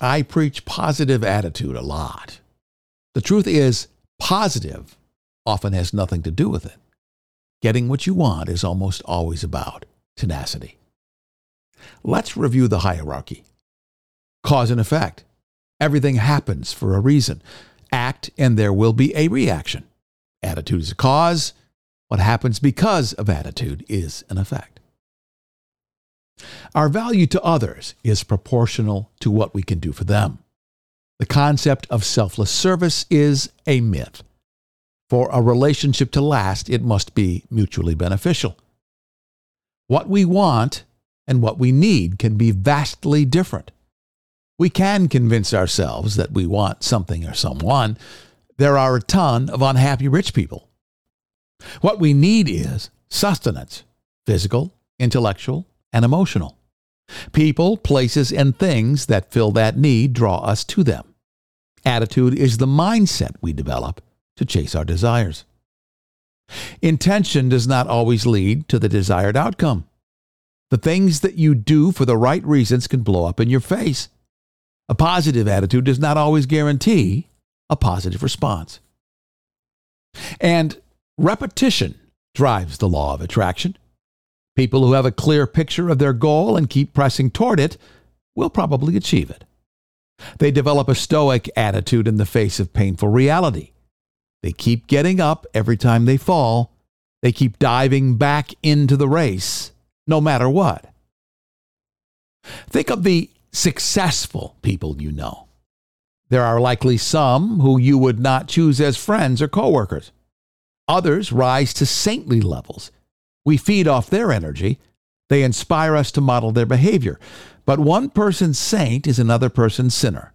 I preach positive attitude a lot. The truth is, positive often has nothing to do with it. Getting what you want is almost always about tenacity. Let's review the hierarchy. Cause and effect. Everything happens for a reason. Act, and there will be a reaction. Attitude is a cause. What happens because of attitude is an effect. Our value to others is proportional to what we can do for them. The concept of selfless service is a myth. For a relationship to last, it must be mutually beneficial. What we want and what we need can be vastly different. We can convince ourselves that we want something or someone. There are a ton of unhappy rich people. What we need is sustenance physical, intellectual, and emotional. People, places, and things that fill that need draw us to them. Attitude is the mindset we develop to chase our desires. Intention does not always lead to the desired outcome. The things that you do for the right reasons can blow up in your face. A positive attitude does not always guarantee a positive response. And repetition drives the law of attraction. People who have a clear picture of their goal and keep pressing toward it will probably achieve it. They develop a stoic attitude in the face of painful reality. They keep getting up every time they fall. They keep diving back into the race, no matter what. Think of the successful people you know. There are likely some who you would not choose as friends or coworkers. Others rise to saintly levels. We feed off their energy. They inspire us to model their behavior. But one person's saint is another person's sinner.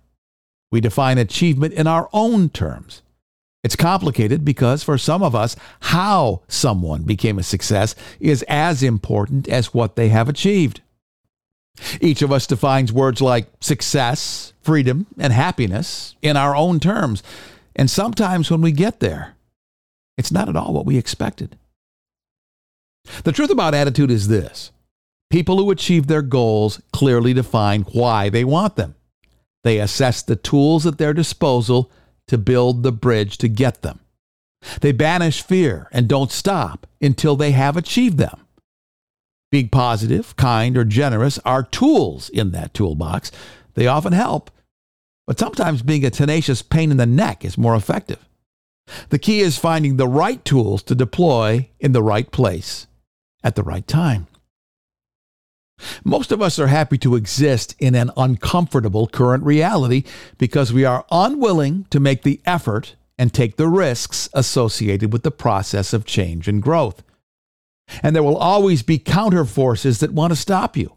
We define achievement in our own terms. It's complicated because for some of us, how someone became a success is as important as what they have achieved. Each of us defines words like success, freedom, and happiness in our own terms. And sometimes when we get there, it's not at all what we expected. The truth about attitude is this people who achieve their goals clearly define why they want them. They assess the tools at their disposal to build the bridge to get them. They banish fear and don't stop until they have achieved them. Being positive, kind, or generous are tools in that toolbox. They often help, but sometimes being a tenacious pain in the neck is more effective. The key is finding the right tools to deploy in the right place at the right time. Most of us are happy to exist in an uncomfortable current reality because we are unwilling to make the effort and take the risks associated with the process of change and growth. And there will always be counter forces that want to stop you.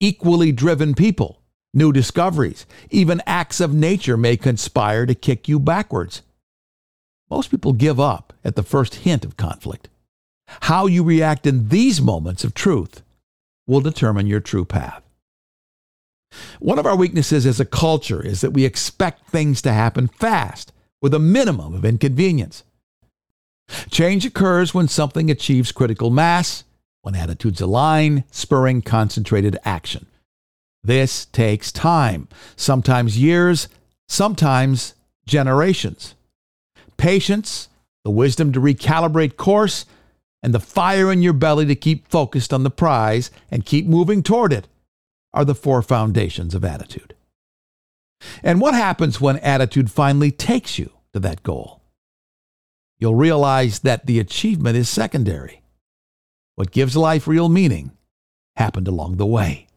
Equally driven people, new discoveries, even acts of nature may conspire to kick you backwards. Most people give up at the first hint of conflict. How you react in these moments of truth will determine your true path. One of our weaknesses as a culture is that we expect things to happen fast with a minimum of inconvenience. Change occurs when something achieves critical mass, when attitudes align, spurring concentrated action. This takes time, sometimes years, sometimes generations. Patience, the wisdom to recalibrate course, and the fire in your belly to keep focused on the prize and keep moving toward it are the four foundations of attitude. And what happens when attitude finally takes you to that goal? You'll realize that the achievement is secondary. What gives life real meaning happened along the way.